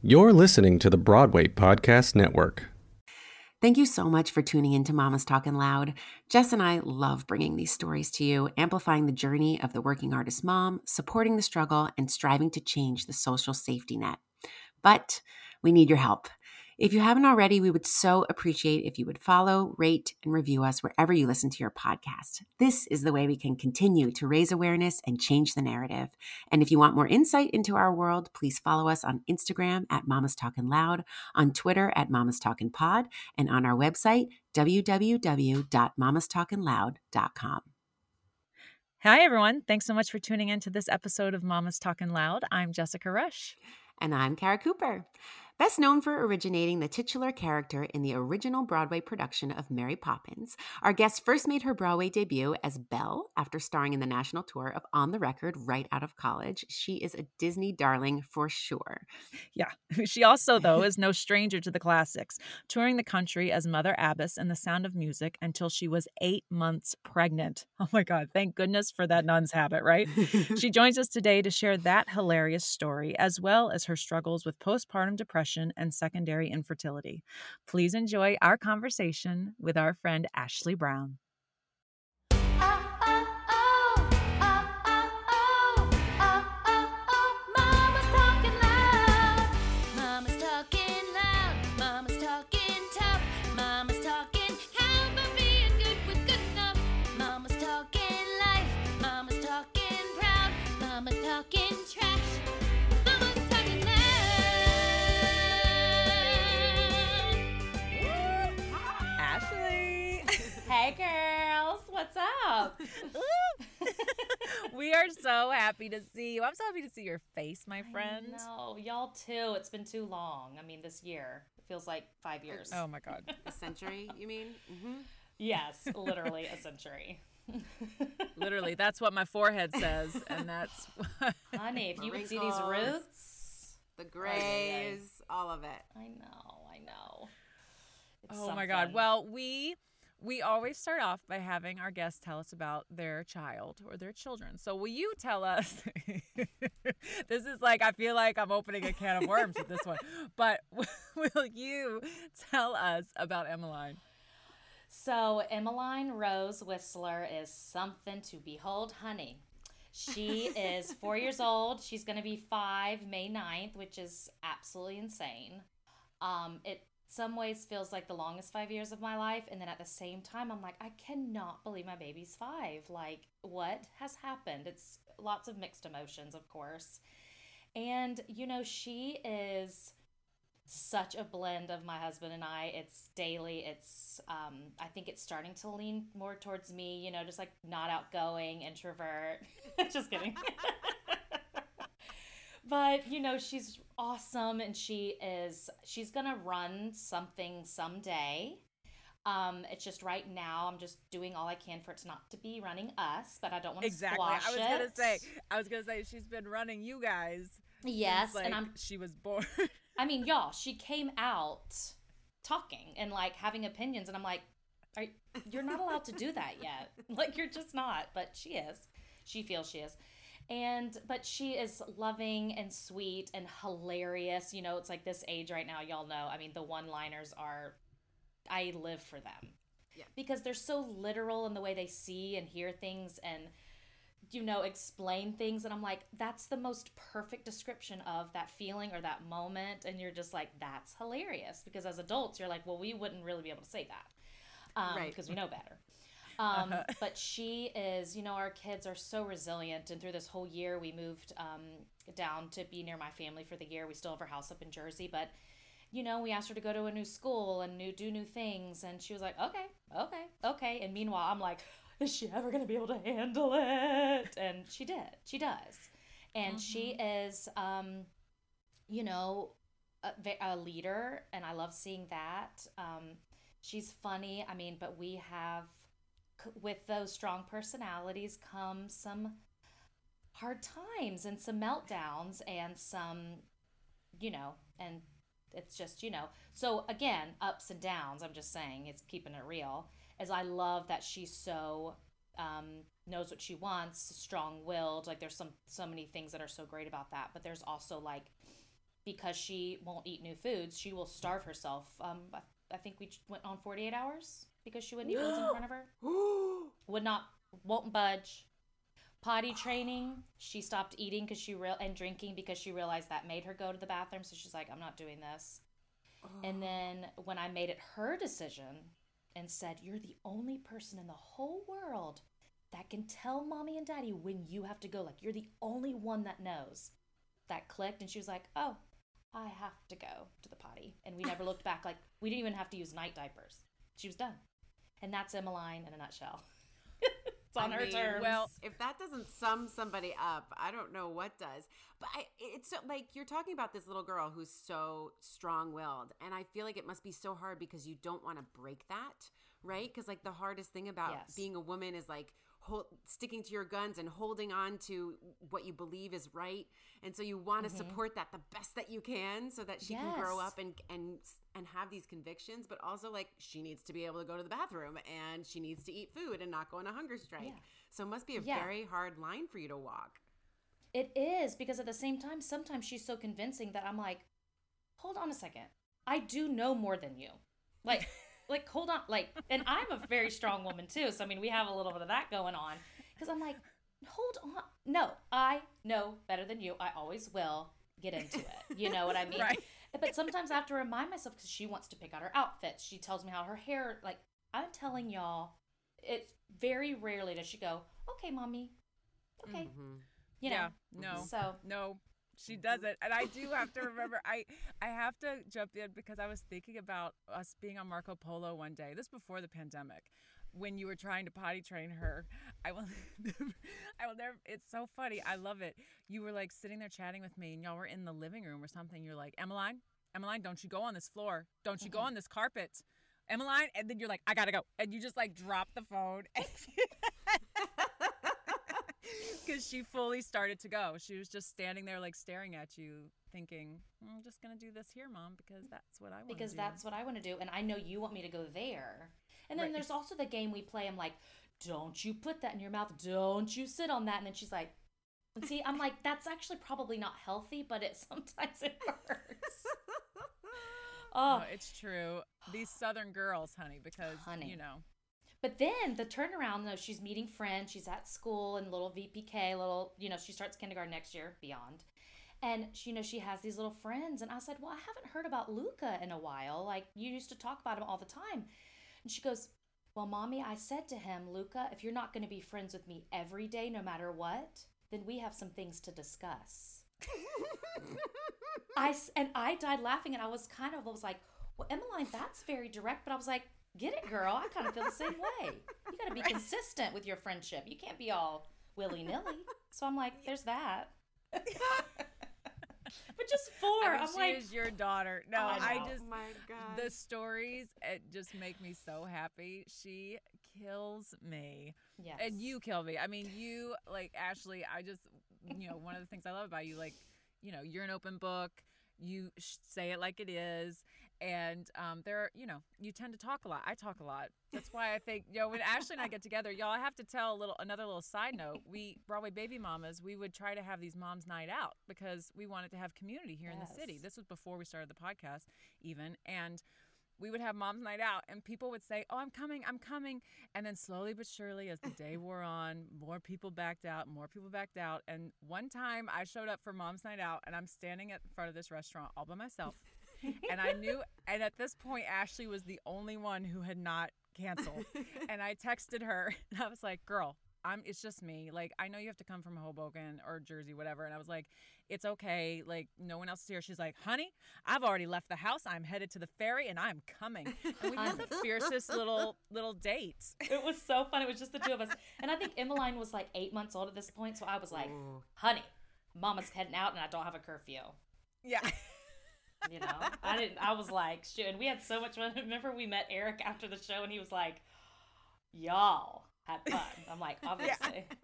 You're listening to the Broadway Podcast Network. Thank you so much for tuning in to Mamas Talkin' Loud. Jess and I love bringing these stories to you, amplifying the journey of the working artist mom, supporting the struggle, and striving to change the social safety net. But we need your help. If you haven't already, we would so appreciate if you would follow, rate, and review us wherever you listen to your podcast. This is the way we can continue to raise awareness and change the narrative. And if you want more insight into our world, please follow us on Instagram at Mamas Talkin' Loud, on Twitter at Mamas Talkin' Pod, and on our website, www.mamastalkinloud.com. Hi, everyone. Thanks so much for tuning in to this episode of Mamas Talkin' Loud. I'm Jessica Rush. And I'm Kara Cooper. Best known for originating the titular character in the original Broadway production of Mary Poppins, our guest first made her Broadway debut as Belle after starring in the national tour of On the Record right out of college. She is a Disney darling for sure. Yeah. She also, though, is no stranger to the classics, touring the country as Mother Abbess in The Sound of Music until she was eight months pregnant. Oh my God. Thank goodness for that nun's habit, right? she joins us today to share that hilarious story, as well as her struggles with postpartum depression depression and secondary infertility. Please enjoy our conversation with our friend Ashley Brown. we are so happy to see you. I'm so happy to see your face, my friend. No, y'all too. It's been too long. I mean, this year it feels like five years. Oh my god, a century? You mean? Mm-hmm. Yes, literally a century. literally, that's what my forehead says, and that's. Honey, if you would see these roots, the grays, all of it. I know, I know. It's oh something. my god. Well, we we always start off by having our guests tell us about their child or their children. So, will you tell us? this is like, I feel like I'm opening a can of worms with this one, but will you tell us about Emmeline? So, Emmeline Rose Whistler is something to behold, honey. She is four years old. She's going to be five May 9th, which is absolutely insane. Um, it some ways feels like the longest five years of my life. And then at the same time, I'm like, I cannot believe my baby's five. Like, what has happened? It's lots of mixed emotions, of course. And, you know, she is such a blend of my husband and I. It's daily. It's, um, I think it's starting to lean more towards me, you know, just like not outgoing, introvert. just kidding. but you know she's awesome and she is she's gonna run something someday. Um it's just right now i'm just doing all i can for it not to be running us but i don't want to squash. exactly. I was it. gonna say i was gonna say she's been running you guys yes like and i'm she was born. I mean y'all she came out talking and like having opinions and i'm like are, you're not allowed to do that yet. Like you're just not but she is. She feels she is and but she is loving and sweet and hilarious. You know it's like this age right now y'all know. I mean the one liners are i live for them. Yeah. because they're so literal in the way they see and hear things and you know explain things. And i'm like that's the most perfect description of that feeling or that moment. And you're just like that's hilarious. Because as adults you're like well we wouldn't really be able to say that um, right. because we know better um, uh-huh. But she is, you know, our kids are so resilient. And through this whole year, we moved um, down to be near my family for the year. We still have our house up in Jersey, but you know, we asked her to go to a new school and new do new things, and she was like, "Okay, okay, okay." And meanwhile, I'm like, "Is she ever gonna be able to handle it?" And she did. She does, and mm-hmm. she is, um, you know, a, a, leader, and I love seeing that. Um, she's funny. I mean, but we have with those strong personalities come some hard times and some meltdowns and some, you know, and it's just, you know. So again, ups and downs, I'm just saying, it's keeping it real. As I love that she's so um, knows what she wants, strong willed. Like there's some so many things that are so great about that. But there's also like because she won't eat new foods. She will starve herself. Um, I, I think we went on 48 hours because she wouldn't eat what's in front of her. Would not, won't budge. Potty training, she stopped eating because she real and drinking because she realized that made her go to the bathroom. So she's like, I'm not doing this. And then when I made it her decision and said, You're the only person in the whole world that can tell mommy and daddy when you have to go. Like, you're the only one that knows. That clicked. And she was like, Oh, I have to go to the potty. And we never looked back. Like, we didn't even have to use night diapers. She was done. And that's Emmeline in a nutshell. it's on I her mean, terms. well- if that doesn't sum somebody up, I don't know what does. But I, it's so, like you're talking about this little girl who's so strong-willed, and I feel like it must be so hard because you don't want to break that, right? Because like the hardest thing about Yes. being a woman is like hold, sticking to your guns and holding on to what you believe is right, and so you want to support that the best that you can, so that she can grow Mm-hmm. Up and and and have these convictions, but also like she needs to be able to go to the bathroom and she needs to eat food and not go on a hunger strike. Yeah. So it must be a Yeah. very hard line for you to walk. It is because at the same time, sometimes she's so convincing that I'm like, hold on a second. I do know more than you. Like, like hold on. Like, and I'm a very strong woman too. So I mean, we have a little bit of that going on. Because I'm like, hold on. No, I know better than you. I always will get into it. You know what I mean? Right. But sometimes I have to remind myself because she wants to pick out her outfits. She tells me how her hair. Like, I'm telling y'all, it's very rarely does she go, okay, mommy. Okay. Mm-hmm. You know. yeah, no, So no, she doesn't. And I do have to remember. I I have to jump in because I was thinking about us being on Marco Polo one day. This before the pandemic, when you were trying to potty train her. I will, never, I will never. It's so funny. I love it. You were like sitting there chatting with me, and y'all were in the living room or something. You're like, Emmeline, Emmeline, don't you go on this floor? Don't you go mm-hmm. on this carpet? Emmeline, and then you're like, I gotta go, and you just like drop the phone. because she fully started to go. She was just standing there, like staring at you, thinking, mm, "I'm just gonna do this here, mom, because that's what I want." because do. Because that's what I want to do, and I know you want me to go there. And then Right. there's also the game we play. I'm like, don't you put that in your mouth? Don't you sit on that? And then she's like, and see, I'm like, that's actually probably not healthy, but it sometimes it hurts. oh, No, it's true. These Southern girls, honey, because Honey. you know, But then the turnaround, though, she's meeting friends. She's at school and little VPK, little, you know, she starts kindergarten next year, beyond. And she, you know, she has these little friends. And I said, Well, I haven't heard about Luca in a while. Like, you used to talk about him all the time. And she goes, Well, mommy, I said to him, Luca, if you're not going to be friends with me every day, no matter what, then we have some things to discuss. I, and I died laughing, and I was kind of I was like, "Well, Emmeline, that's very direct," but I was like, "Get it, girl? I kind of feel the same way. You got to be consistent with your friendship. You can't be all willy nilly." So I'm like, "There's that." but just four, I mean, I'm she like, is your daughter. No, oh, I I, just Oh my god. the stories it just make me so happy. She kills me. yes, And you kill me. I mean, you like Ashley. I just, you know, one of the things I love about you, like, you know, you're an open book. You say it like it is, and um, there, you know, you tend to talk a lot. I talk a lot. That's why I think, you know, when Ashley and I get together, y'all. I have to tell a little, another little side note. We Broadway baby mamas, we would try to have these moms' night out because we wanted to have community here in the city. This was before we started the podcast, even, and we would have mom's night out and people would say, Oh, I'm coming, I'm coming. And then slowly but surely, as the day wore on, more people backed out, more people backed out. And one time I showed up for mom's night out and I'm standing at the front of this restaurant all by myself. and I knew, and at this point, Ashley was the only one who had not canceled. and I texted her and I was like, Girl, I'm, it's just me. Like, I know you have to come from Hoboken or Jersey, whatever. And I was like, it's okay. Like, no one else is here. She's like, honey, I've already left the house. I'm headed to the ferry and I'm coming. And we had the fiercest little little date. it was so fun. It was just the two of us, and I think Emmeline was like eight months old at this point. So I was like, Ooh. "Honey, Mama's heading out, and I don't have a curfew." Yeah. You know, I didn't. I was like, shoot. And we had so much fun. Remember, we met Eric after the show, and he was like, "Y'all had fun." I'm like, obviously.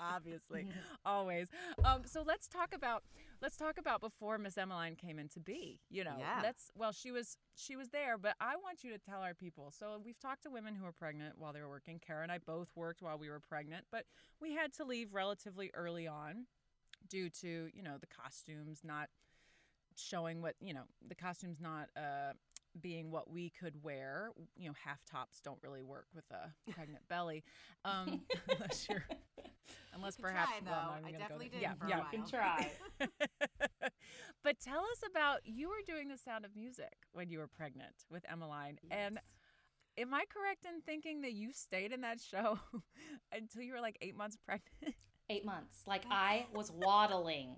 Obviously, always. Um, so let's talk about let's talk about before Miss Emmeline came into be. You know, Yeah. let's. Well, she was she was there, but I want you to tell our people. So we've talked to women who were pregnant while they were working. Kara and I both worked while we were pregnant, but we had to leave relatively early on due to you know the costumes not showing what you know the costume's not uh being what we could wear you know half tops don't really work with a pregnant belly um unless you're unless perhaps try, well, though. I'm I definitely go did there. for a yeah while. You can try. but tell us about you were doing the sound of music when you were pregnant with emmeline and am i correct in thinking that you stayed in that show until you were like eight months pregnant Eight months. Like I was waddling.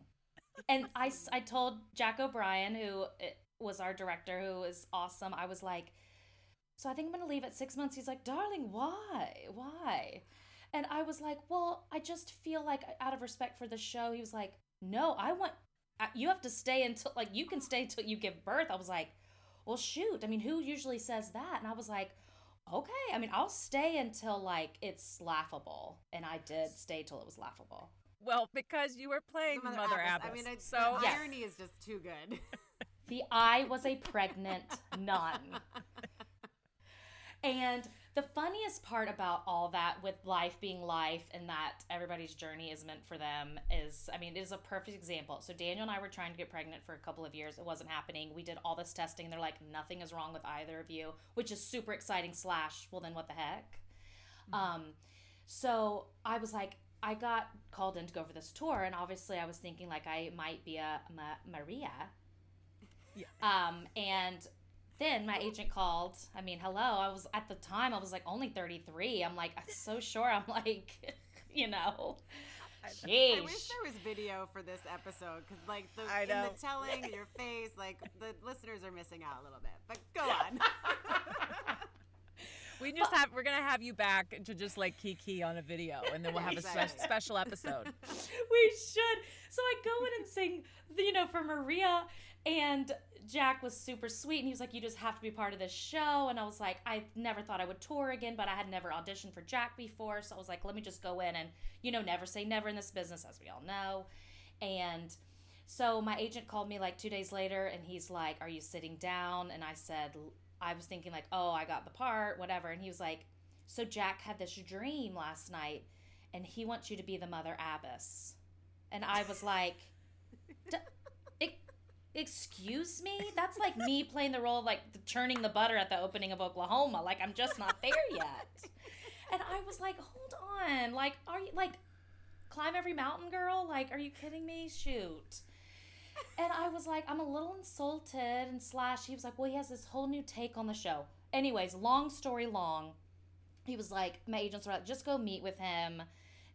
And I, I told Jack O'Brien, who uh, was our director, who was awesome, I was like, so I think I'm going to leave at six months. He's like, darling, why? Why? And I was like, well, I just feel like out of respect for the show, he was like, no, I want, you have to stay until, like, you can stay until you give birth. I was like, well, shoot. I mean, who usually says that? And I was like, okay. I mean, I'll stay until, like, it's laughable. And I did stay till it was laughable. well because you were playing The mother, Abbess. abbess I mean, I, so the Yes. irony is just too good. The I was a pregnant nun. And the funniest part about all that, with life being life and that everybody's journey is meant for them, is I mean, it is a perfect example. So, Daniel and I were trying to get pregnant for a couple of years. It wasn't happening. We did all this testing. And they're like, nothing is wrong with either of you, which is super exciting. Slash, well, then what the heck? Um, so I was like, I got called in to go for this tour, and obviously I was thinking like I might be a Ma- Maria. Yeah. Um, and then my agent called. I mean, hello. I was at the time I was like only 33. I'm like, I'm so sure. I'm like, you know, sheesh. I wish there was video for this episode because, like, the, I in the telling, your face, like, the listeners are missing out a little bit. But go on. We just have we're gonna have you back to just like kiki on a video, and then we'll have a spe- special episode. we should. So I go in and sing, you know, for Maria, and Jack was super sweet, and he was like, "You just have to be part of this show." And I was like, I never thought I would tour again, but I had never auditioned for Jack before, so I was like, let me just go in and, you know, never say never in this business, as we all know. And so my agent called me like two days later, and he's like, "Are you sitting down?" And I said, I was thinking like, "Oh, I got the part, whatever." And he was like, "So Jack had this dream last night." and he wants you to be the mother abbess. And I was like, D- excuse me? That's like me playing the role of like the churning the butter at the opening of Oklahoma. Like I'm just not there yet. And I was like, hold on. Like, are you like climb every mountain girl? Like, are you kidding me? Shoot. And I was like, I'm a little insulted and slash he was like, well, he has this whole new take on the show. Anyways, long story long, he was like, my agents were like, just go meet with him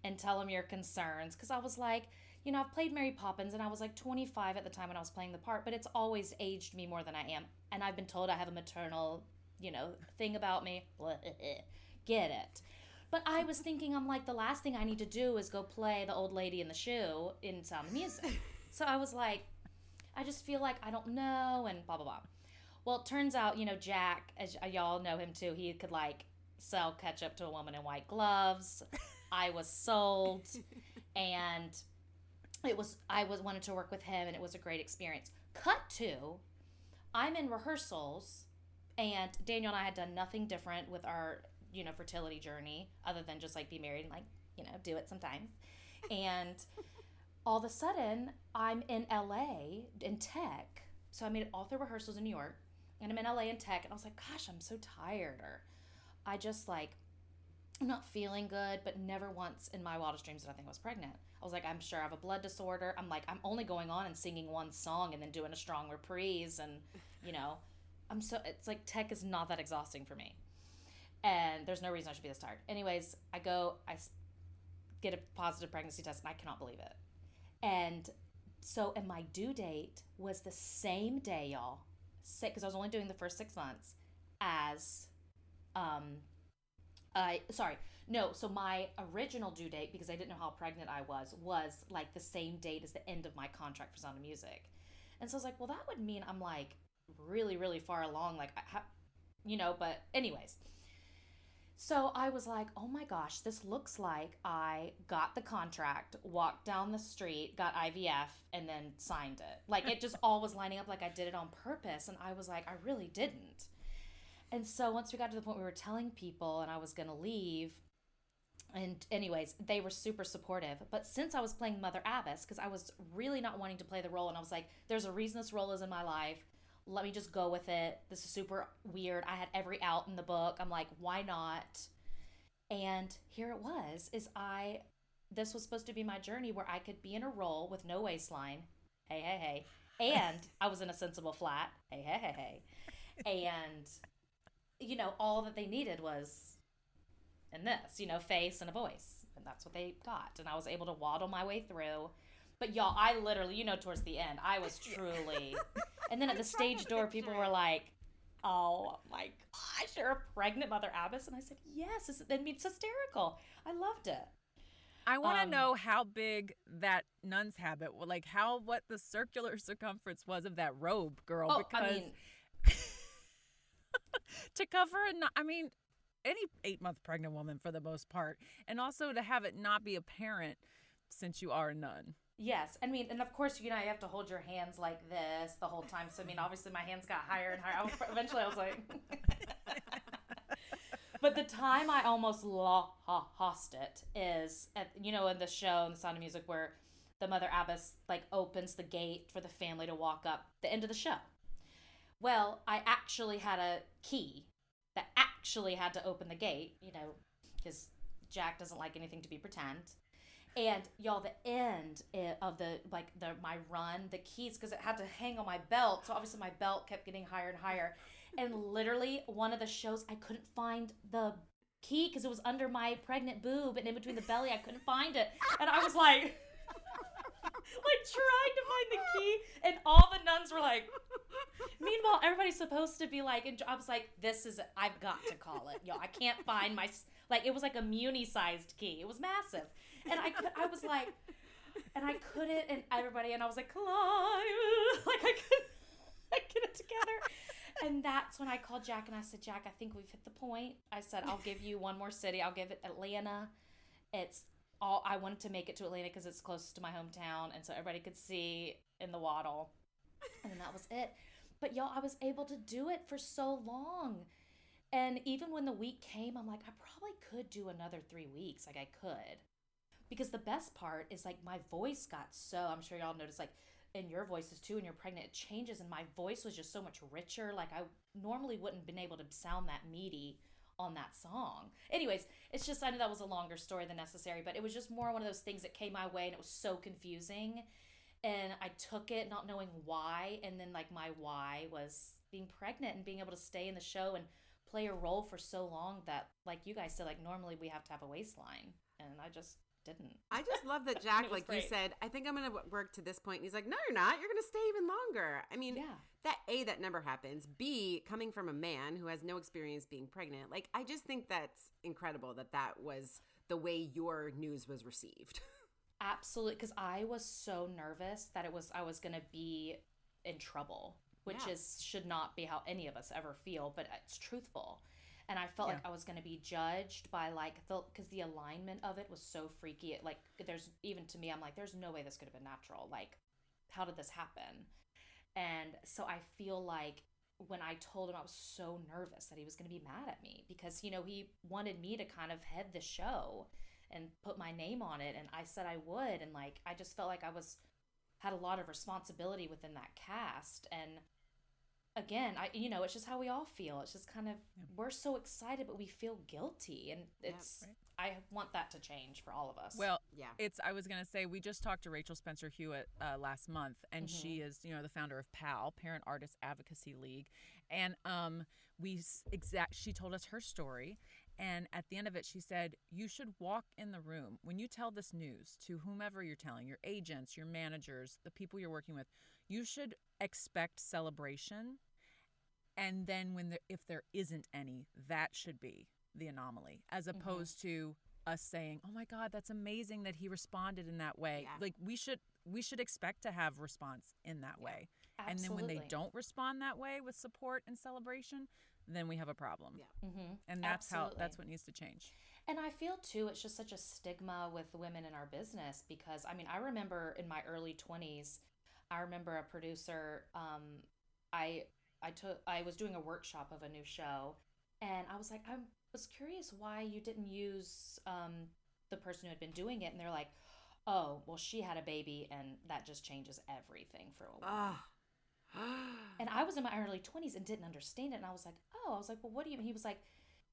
and tell him your concerns. Because I was like, you know, I've played Mary Poppins and I was like 25 at the time when I was playing the part, but it's always aged me more than I am. And I've been told I have a maternal, you know, thing about me. Get it. But I was thinking, I'm like, the last thing I need to do is go play the old lady in the shoe in Sound Music. so I was like, I just feel like I don't know and blah, blah, blah. Well, it turns out, you know, Jack, as y'all know him too, he could like sell ketchup to a woman in white gloves. I was sold, and it was I was wanted to work with him, and it was a great experience. Cut to, I'm in rehearsals, and Daniel and I had done nothing different with our you know fertility journey other than just like be married and like you know do it sometimes, and all of a sudden I'm in LA in tech. So I made all through rehearsals in New York, and I'm in LA in tech, and I was like, gosh, I'm so tired, or I just like I'm not feeling good, but never once in my wildest dreams did I think I was pregnant. I was like, I'm sure I have a blood disorder. I'm like, I'm only going on and singing one song and then doing a strong reprise, and you know, I'm so it's like tech is not that exhausting for me, and there's no reason I should be this tired. Anyways, I go, I get a positive pregnancy test, and I cannot believe it. And so, and my due date was the same day, y'all, because I was only doing the first six months, as, um, I sorry, no. So my original due date, because I didn't know how pregnant I was, was like the same date as the end of my contract for Sound of Music, and so I was like, well, that would mean I'm like really, really far along, like, I you know. But anyways, so I was like, oh my gosh, this looks like I got the contract, walked down the street, got IVF, and then signed it. Like it just all was lining up like I did it on purpose. And I was like, I really didn't. And so once we got to the point where we were telling people and I was going to leave, and anyways, they were super supportive. But since I was playing Mother Abbess, because I was really not wanting to play the role, and I was like, there's a reason this role is in my life. Let me just go with it. This is super weird. I had every out in the book. I'm like, why not? And here it was, is I this was supposed to be my journey where I could be in a role with no waistline. Hey, hey, hey. And I was in a sensible flat. Hey, hey, hey, hey. And you know, all that they needed was in this, you know, face and a voice. And that's what they got. And I was able to waddle my way through. But y'all, I literally, you know, towards the end, I was truly. And then at the stage door, people were like, oh my gosh, you're a pregnant Mother Abbess. And I said, yes. It's, I mean, it's hysterical. I loved it. I want to Um, know how big that nun's habit, like how what the circular circumference was of that robe, girl. Oh, because I mean, to cover a nun- I mean, any eight month pregnant woman for the most part, and also to have it not be apparent since you are a nun. Yes, I mean, and of course, you know, you have to hold your hands like this the whole time. So I mean, obviously, my hands got higher and higher. I was, eventually, I was like, but the time I almost lo- lost it is at you know in the show in The Sound of Music where the mother abbess like opens the gate for the family to walk up the end of the show. Well, I actually had a key that actually had to open the gate, you know, because Jack doesn't like anything to be pretend. And y'all, the end of the like the my run, the keys because it had to hang on my belt. So obviously my belt kept getting higher and higher. And literally one of the shows I couldn't find the key because it was under my pregnant boob and in between the belly I couldn't find it. And I was like like trying to find the key and all the nuns were like Meanwhile, everybody's supposed to be like, and I was like, this is, I've got to call it. Yo, I can't find my, like, it was like a muni-sized key. It was massive. And I could, I was like, and I couldn't, and everybody, and I was like, climb. Like, I couldn't, I get it together. And that's when I called Jack and I said, Jack, I think we've hit the point. I said, I'll give you one more city. I'll give it Atlanta. It's all, I wanted to make it to Atlanta because it's closest to my hometown. And so everybody could see in the waddle. And then that was it. But y'all, I was able to do it for so long. And even when the week came, I'm like, I probably could do another three weeks. Like, I could. Because the best part is like my voice got so, I'm sure y'all noticed, like, in your voices too, when you're pregnant, it changes. And my voice was just so much richer. Like, I normally wouldn't have been able to sound that meaty on that song. Anyways, it's just, I know that was a longer story than necessary, but it was just more one of those things that came my way and it was so confusing and I took it not knowing why and then like my why was being pregnant and being able to stay in the show and play a role for so long that like you guys said like normally we have to have a waistline and I just didn't. I just love that Jack, like you said, I think I'm gonna work to this point. And he's like, No, you're not. You're gonna stay even longer. I mean, Yeah. that a that never happens. B coming from a man who has no experience being pregnant. Like I just think that's incredible that that was the way your news was received. Absolutely cuz I was so nervous that it was I was going to be in trouble, which Yeah. is should not be how any of us ever feel, but it's truthful. And I felt like I was going to be judged by like the cuz the alignment of it was so freaky. It, like there's even to me I'm like there's no way this could have been natural. Like how did this happen? And so I feel like when I told him I was so nervous that he was going to be mad at me because you know he wanted me to kind of head the show and put my name on it and I said I would and like I just felt like I was had a lot of responsibility within that cast and again I you know it's just how we all feel it's just kind of we're so excited but we feel guilty and it's right. I want that to change for all of us. Well, yeah. it's I was gonna say we just talked to Rachel Spencer Hewitt uh, last month, and she is you know the founder of PAL Parent Artist Advocacy League, and um we s- exact she told us her story, and at the end of it she said you should walk in the room. When you tell this news to whomever you're telling your agents, your managers, the people you're working with, you should expect celebration, and then when there if there isn't any, that should be the anomaly, as mm-hmm. opposed to us saying, "Oh my God, that's amazing that he responded in that way." Yeah. Like we should we should expect to have response in that way, and then when they don't respond that way with support and celebration, then we have a problem. Yeah. Mhm. And that's how that's what needs to change. And I feel too, it's just such a stigma with women in our business because I mean, I remember in my early 20s, I remember a producer, um, I, I took, I was doing a workshop of a new show and I was like, I was curious why you didn't use, um, the person who had been doing it and they're like, "Oh, well she had a baby and that just changes everything for a woman." Ah. And I was in my early 20s and didn't understand it. And I was like, oh, I was like, well, what do you mean? He was like,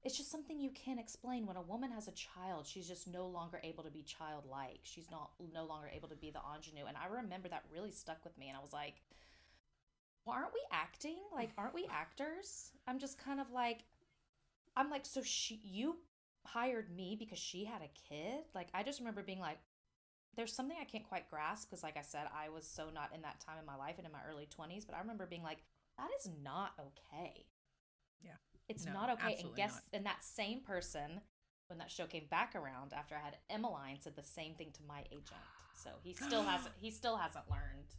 it's just something you can't explain. When a woman has a child, she's just no longer able to be childlike. She's not no longer able to be the ingenue. And I remember that really stuck with me. And I was like, well, aren't we acting? Like, aren't we actors? I'm just kind of like, I'm like, so she, you hired me because she had a kid? Like, I just remember being like, there's something I can't quite grasp because, like I said, I was so not in that time in my life and in my early 20s. But I remember being like, that is not okay. Yeah. It's No, not okay. And guess, not. and that same person, when that show came back around after I had Emmeline, said the same thing to my agent. So he still hasn't. He still hasn't learned.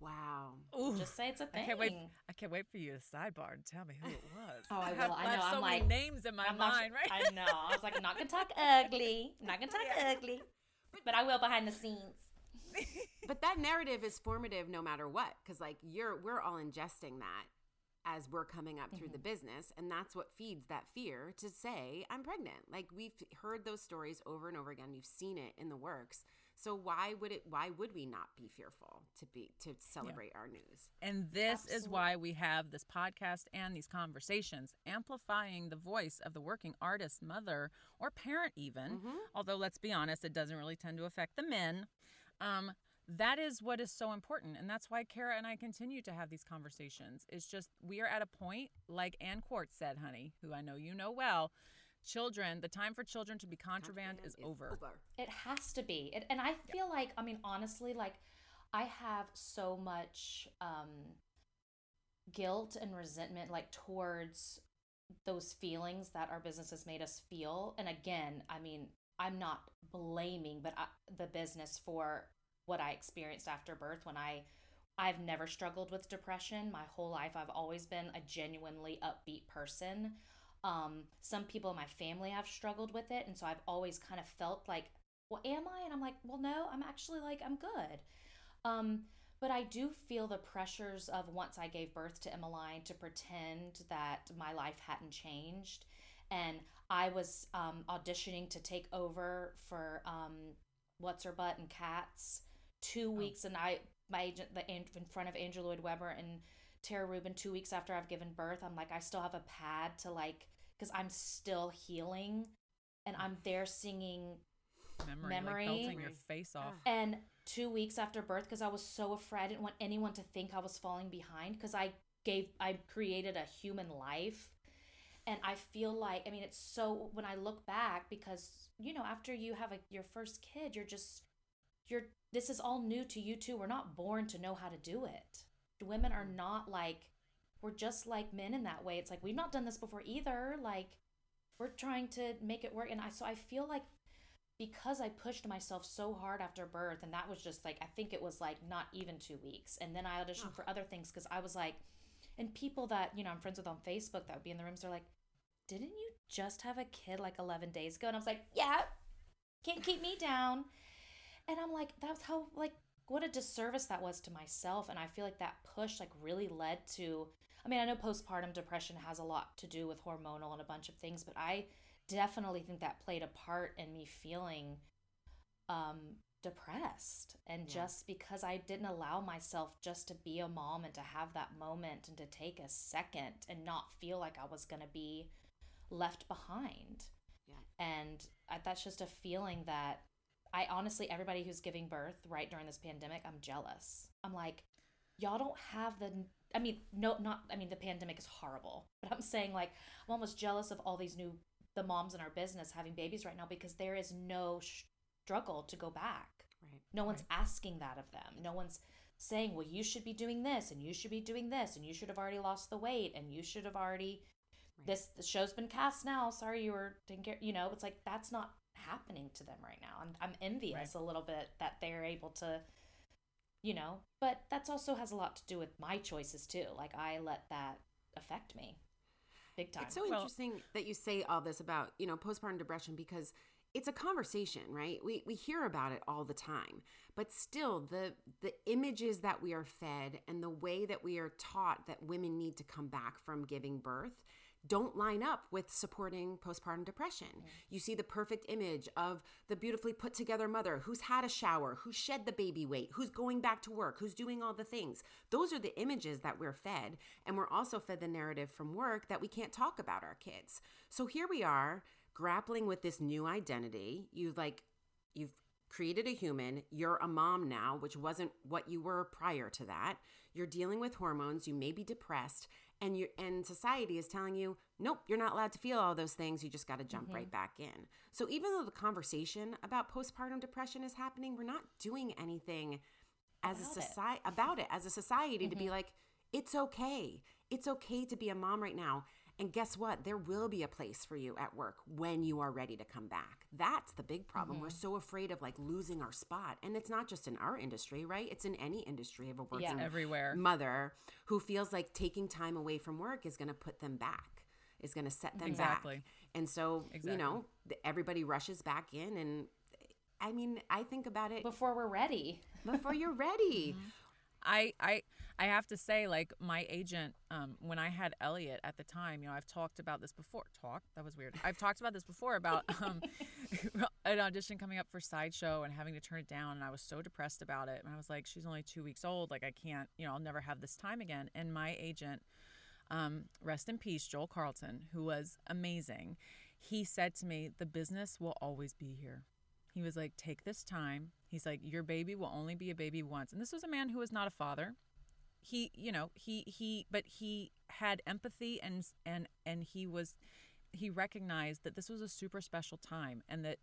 Wow. Ooh, Just say it's a thing. can't wait. I can't wait for you to sidebar and tell me who it was. Oh, I have, will. I have know. so I'm many like- names in my I'm not- mind, right? I know. I was like, I'm not gonna talk ugly. I'm not gonna talk ugly. But I will behind the scenes. But that narrative is formative no matter what, because like you're we're all ingesting that as we're coming up through the mm-hmm. business, and that's what feeds that fear to say I'm pregnant. Like we've heard those stories over and over again. We've seen it in the works. So why would it? Why would we not be fearful to be to celebrate our news? And this is why we have this podcast and these conversations, amplifying the voice of the working artist, mother, or parent, even. Mhm. Although, let's be honest, it doesn't really tend to affect the men. Um, that is what is so important. And that's why Kara and I continue to have these conversations. It's just we are at a point, like Ann Quartz said, honey, who I know you know well. Children, the time for children to be contraband, is, over. It has to be. It, and I feel like, I mean, honestly, like I have so much um, guilt and resentment, like towards those feelings that our business has made us feel. And again, I mean, I'm not blaming, but I, the business for what I experienced after birth when I. I've never struggled with depression. My whole life, I've always been a genuinely upbeat person. Um, some people in my family have struggled with it. And so I've always kind of felt like, well, am I? And I'm like, well, no, I'm actually like, I'm good. Um, but I do feel the pressures of once I gave birth to Emmeline to pretend that my life hadn't changed. And I was um, auditioning to take over for um, What's Her Butt and Cats two weeks. And I, my agent, the, in front of Andrew Lloyd Webber and Tara Rubin, two weeks after I've given birth, I'm like, I still have a pad to like, because I'm still healing and I'm there singing Memory, Memory. like belting your face off. and two weeks after birth, because I was so afraid, I didn't want anyone to think I was falling behind because I gave, I created a human life. And I feel like, I mean, it's so, when I look back, because, you know, after you have a, your first kid, you're just, you're, this is all new to you too. We're not born to know how to do it. Women are not like, we're just like men in that way. It's like, we've not done this before either. Like, we're trying to make it work. And I, so I feel like because I pushed myself so hard after birth, and that was just like, I think it was like not even two weeks. And then I auditioned for other things because I was like, and people that, you know, I'm friends with on Facebook that would be in the rooms, they're like, didn't you just have a kid like 11 days ago? And I was like, yeah, can't keep me down. And I'm like, that's how, like, what a disservice that was to myself. And I feel like that push, like, really led to, I mean, I know postpartum depression has a lot to do with hormonal and a bunch of things, but I definitely think that played a part in me feeling um depressed and Yeah. just because I didn't allow myself just to be a mom and to have that moment and to take a second and not feel like I was going to be left behind. Yeah. And I, that's just a feeling that I honestly everybody who's giving birth right during this pandemic, I'm jealous. I'm like y'all don't have the I mean, no not I mean the pandemic is horrible, but I'm saying like I'm almost jealous of all these new the moms in our business having babies right now because there is no struggle to go back. Right. No one's asking that of them. No one's saying, "Well, you should be doing this and you should be doing this and you should have already lost the weight and you should have already Right. this the show's been cast now. Sorry you were didn't get, you know, it's like that's not happening to them right now. I'm I'm envious a little bit that they're able to you know, but that's also has a lot to do with my choices too. Like I let that affect me big time. It's so Well- interesting that you say all this about, you know, postpartum depression because it's a conversation, right? We we hear about it all the time. But still the the images that we are fed and the way that we are taught that women need to come back from giving birth don't line up with supporting postpartum depression. You see the perfect image of the beautifully put together mother who's had a shower, who shed the baby weight, who's going back to work, who's doing all the things. Those are the images that we're fed. And we're also fed the narrative from work that we can't talk about our kids. So here we are grappling with this new identity. You've like, you've created a human. You're a mom now, which wasn't what you were prior to that. You're dealing with hormones. You may be depressed, and you and society is telling you, nope, you're not allowed to feel all those things. You just got to jump right mm-hmm. back in. So even though the conversation about postpartum depression is happening, we're not doing anything as a About it. society about it as a society to be mm-hmm. like, it's okay. It's okay to be a mom right now. And guess what? There will be a place for you at work when you are ready to come back. That's the big problem. We're mm-hmm. so afraid of like losing our spot. And it's not just in our industry, right? It's in any industry of a working yeah, Everywhere. mother who feels like taking time away from work is going to put them back, is going to set them Exactly. back. And so, you know, everybody rushes back in. And I mean, I think about it Before we're ready. before you're ready. Mm-hmm. I I I have to say, like my agent, um, when I had Elliot at the time, you know, I've talked about this before. Talk that was weird. I've talked about this before about um, an audition coming up for sideshow and having to turn it down, and I was so depressed about it. And I was like, she's only two weeks old. Like I can't, you know, I'll never have this time again. And my agent, um, rest in peace, Joel Carlton, who was amazing. He said to me, "The business will always be here." He was like, "Take this time." He's like, "Your baby will only be a baby once." And this was a man who was not a father. He, you know, he he, but he had empathy and and and he was, he recognized that this was a super special time and that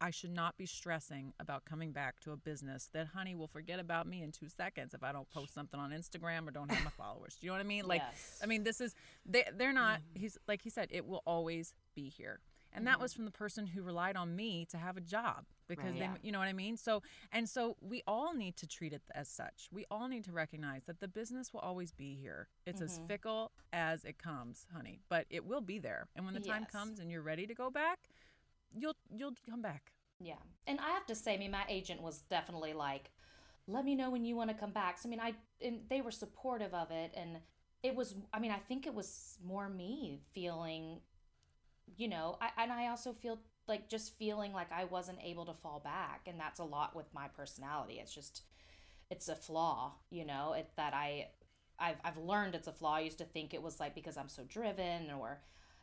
I should not be stressing about coming back to a business that honey will forget about me in two seconds if I don't post something on Instagram or don't have my followers. Do you know what I mean? Like, Yes. I mean, this is they they're not. Mm-hmm. He's like he said, it will always be here, and that mm-hmm. was from the person who relied on me to have a job because Right. they, Yeah. you know what I mean. So and so we all need to treat it as such. We all need to recognize that the business will always be here. It's as mm-hmm. fickle as it comes, honey, but it will be there. And when the time Yes. comes and you're ready to go back, you'll you'll come back. Yeah. And I have to say, I mean, my agent was definitely like, let me know when you want to come back. So, I mean, I, and they were supportive of it. And it was, I mean, I think it was more me feeling, you know, I, and I also feel like just feeling like I wasn't able to fall back. And that's a lot with my personality. It's just, it's a flaw, you know, it, that I, I've, I've learned it's a flaw. I used to think it was like because I'm so driven or,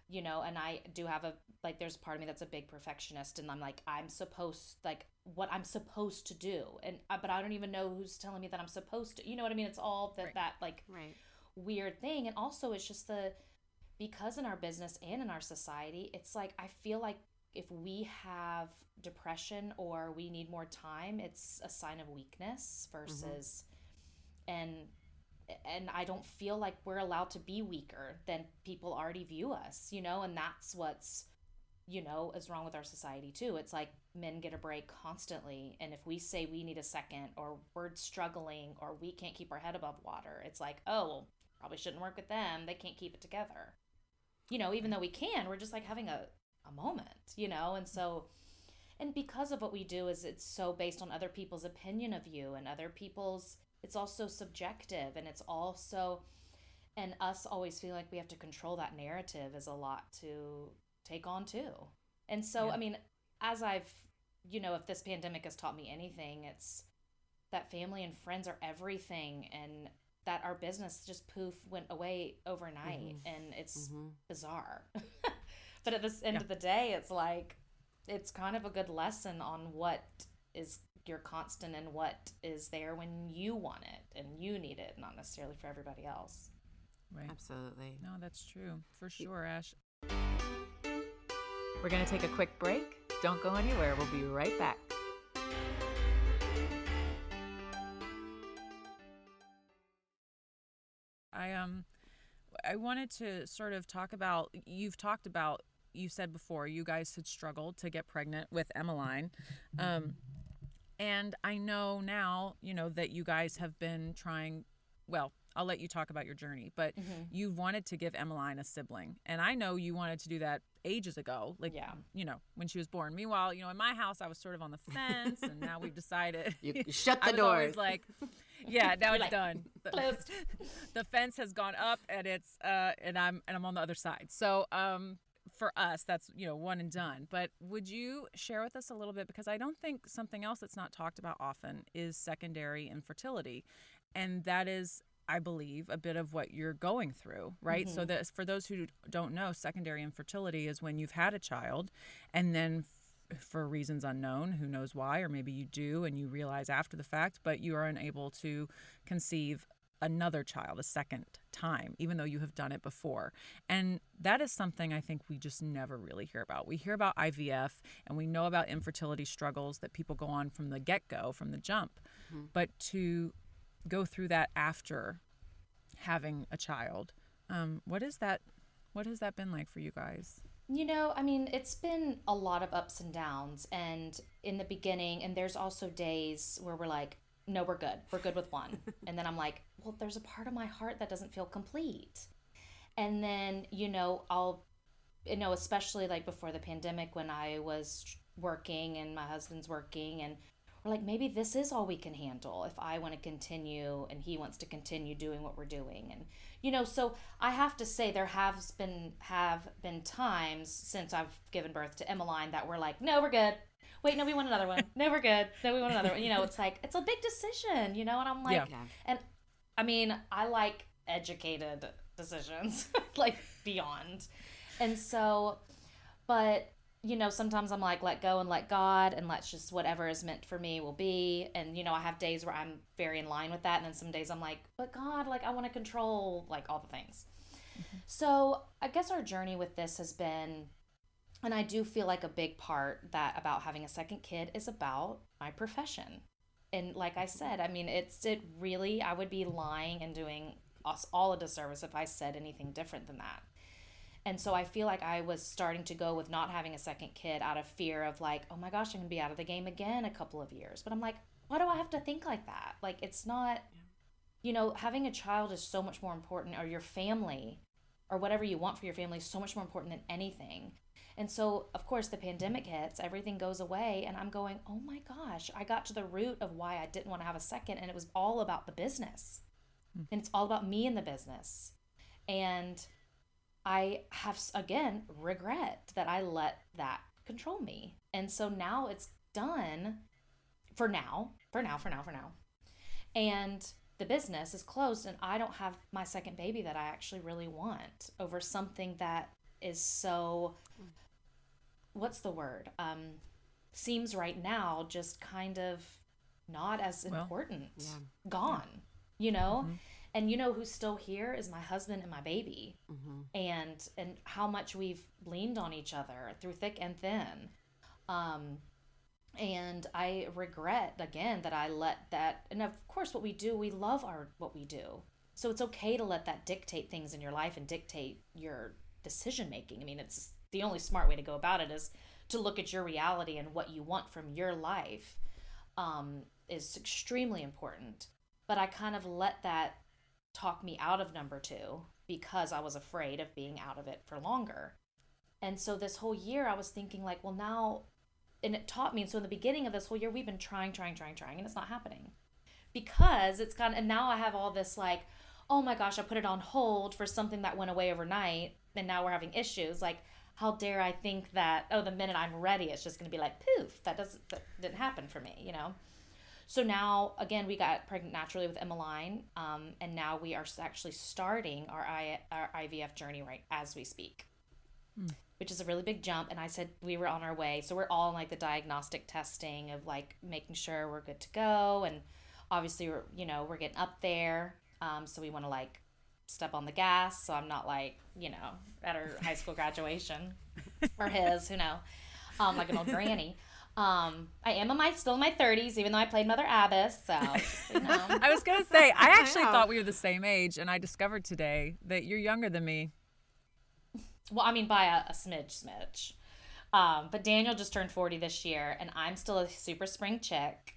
you know, and I do have a, like, there's part of me that's a big perfectionist and I'm like, I'm supposed, like, what I'm supposed to do. And, uh, but I don't even know who's telling me that I'm supposed to, you know what I mean? It's all that, that like Right. weird thing. And also it's just the, because in our business and in our society, it's like, I feel like if we have depression or we need more time, it's a sign of weakness versus, and and I don't feel like we're allowed to be weaker than people already view us, you know, and that's what's you know is wrong with our society too. It's like men get a break constantly and if we say we need a second or we're struggling or we can't keep our head above water, it's like, "Oh, well, probably shouldn't work with them. They can't keep it together." You know, even though we can, we're just like having a a moment, you know? And so and because of what we do is it's so based on other people's opinion of you and other people's it's also subjective and it's also and us always feel like we have to control that narrative is a lot to take on too and so i mean as i've you know if this pandemic has taught me anything it's that family and friends are everything and that our business just poof went away overnight mm-hmm. and it's mm-hmm. bizarre but at this end of the day it's like it's kind of a good lesson on what is your constant and what is there when you want it and you need it, not necessarily for everybody else. Right. Absolutely. No, that's true for sure, Ash. We're going to take a quick break. Don't go anywhere. We'll be right back. I um I wanted to sort of talk about you've talked about you said before you guys had struggled to get pregnant with Emmeline. Um and I know now, you know, that you guys have been trying well, I'll let you talk about your journey, but you wanted to give Emmeline a sibling. And I know you wanted to do that ages ago, like Yeah. you know, when she was born. Meanwhile, you know, in my house I was sort of on the fence and now we've decided You shut the I was always doors. like, Yeah, now it's Like, done. The, Closed. the fence has gone up and it's uh and I'm and I'm on the other side. So um for us that's you know one and done. But would you share with us a little bit because I don't think something else that's not talked about often is secondary infertility. And that is I believe a bit of what you're going through, right? So that for those who don't know, secondary infertility is when you've had a child and then for reasons unknown, who knows why, or maybe you do and you realize after the fact, but you are unable to conceive another child a second time, even though you have done it before. And that is something I think we just never really hear about. We hear about IVF and we know about infertility struggles that people go on from the get go, from the jump. But to go through that after having a child, um, what is that? What has that been like for you guys? You know, I mean, it's been a lot of ups and downs. And in the beginning, and there's also days where we're like, no, we're good. We're good with one. and then I'm like, well, there's a part of my heart that doesn't feel complete. And then, you know, I'll, you know, especially like before the pandemic when I was working and my husband's working and we're like, maybe this is all we can handle if I want to continue and he wants to continue doing what we're doing. And, you know, so I have to say there has been, have been times since I've given birth to Emmeline that we're like, no, we're good. Wait, no, we want another one. No, we're good. No, we want another one. You know, it's like, it's a big decision, you know? And I'm like, Yeah. Yeah. and I mean, I like educated decisions, like beyond. And so, but, you know, sometimes I'm like, let go and let God, and let's just whatever is meant for me will be. And, you know, I have days where I'm very in line with that. And then some days I'm like, but God, like, I want to control, like, all the things. Mm-hmm. So I guess our journey with this has been, and I do feel like a big part that about having a second kid is about my profession. And like I said, I mean, it's it really, I would be lying and doing us all a disservice if I said anything different than that. And so I feel like I was starting to go with not having a second kid out of fear of like, oh my gosh, I'm gonna be out of the game again a couple of years. But I'm like, why do I have to think like that? Like, it's not, you know, having a child is so much more important, or your family, or whatever you want for your family is so much more important than anything. And so, of course, the pandemic hits, everything goes away, and I'm going, oh my gosh, I got to the root of why I didn't want to have a second, and it was all about the business. Hmm. And it's all about me and the business. And I have, again, regret that I let that control me. And so now it's done for now, for now, for now, for now. And the business is closed, and I don't have my second baby that I actually really want over something that is so, what's the word? Um, seems right now just kind of not as Well, important. yeah. Gone, you know? And you know who's still here is my husband and my baby. Mm-hmm. and and how much we've leaned on each other through thick and thin. Um and i regret again that i let that and of course what we do we love our what we do. So it's okay to let that dictate things in your life and dictate your decision making. I mean it's the only smart way to go about it is to look at your reality and what you want from your life um, is extremely important. But i kind of let that talk me out of number two because I was afraid of being out of it for longer. And so this whole year I was thinking like, well now and it taught me and so in the beginning of this whole year we've been trying, trying, trying, trying, and it's not happening. Because it's of and now I have all this like, oh my gosh, I put it on hold for something that went away overnight and now we're having issues. Like, how dare I think that, oh, the minute I'm ready, it's just gonna be like poof, that doesn't that didn't happen for me, you know? So now, again, we got pregnant naturally with Emmeline, um, and now we are actually starting our, I, our IVF journey right as we speak, which is a really big jump. And I said we were on our way, so we're all in like the diagnostic testing of like making sure we're good to go, and obviously we're you know we're getting up there, um, so we want to like step on the gas, so I'm not like you know at our high school graduation or his, who know, um, like an old granny. Um, I am in my still in my 30s, even though I played Mother Abbess. So, just, you know. I was gonna say I actually Wow. thought we were the same age, and I discovered today that you're younger than me. well, I mean by a, a smidge, smidge. Um, but Daniel just turned 40 this year, and I'm still a super spring chick.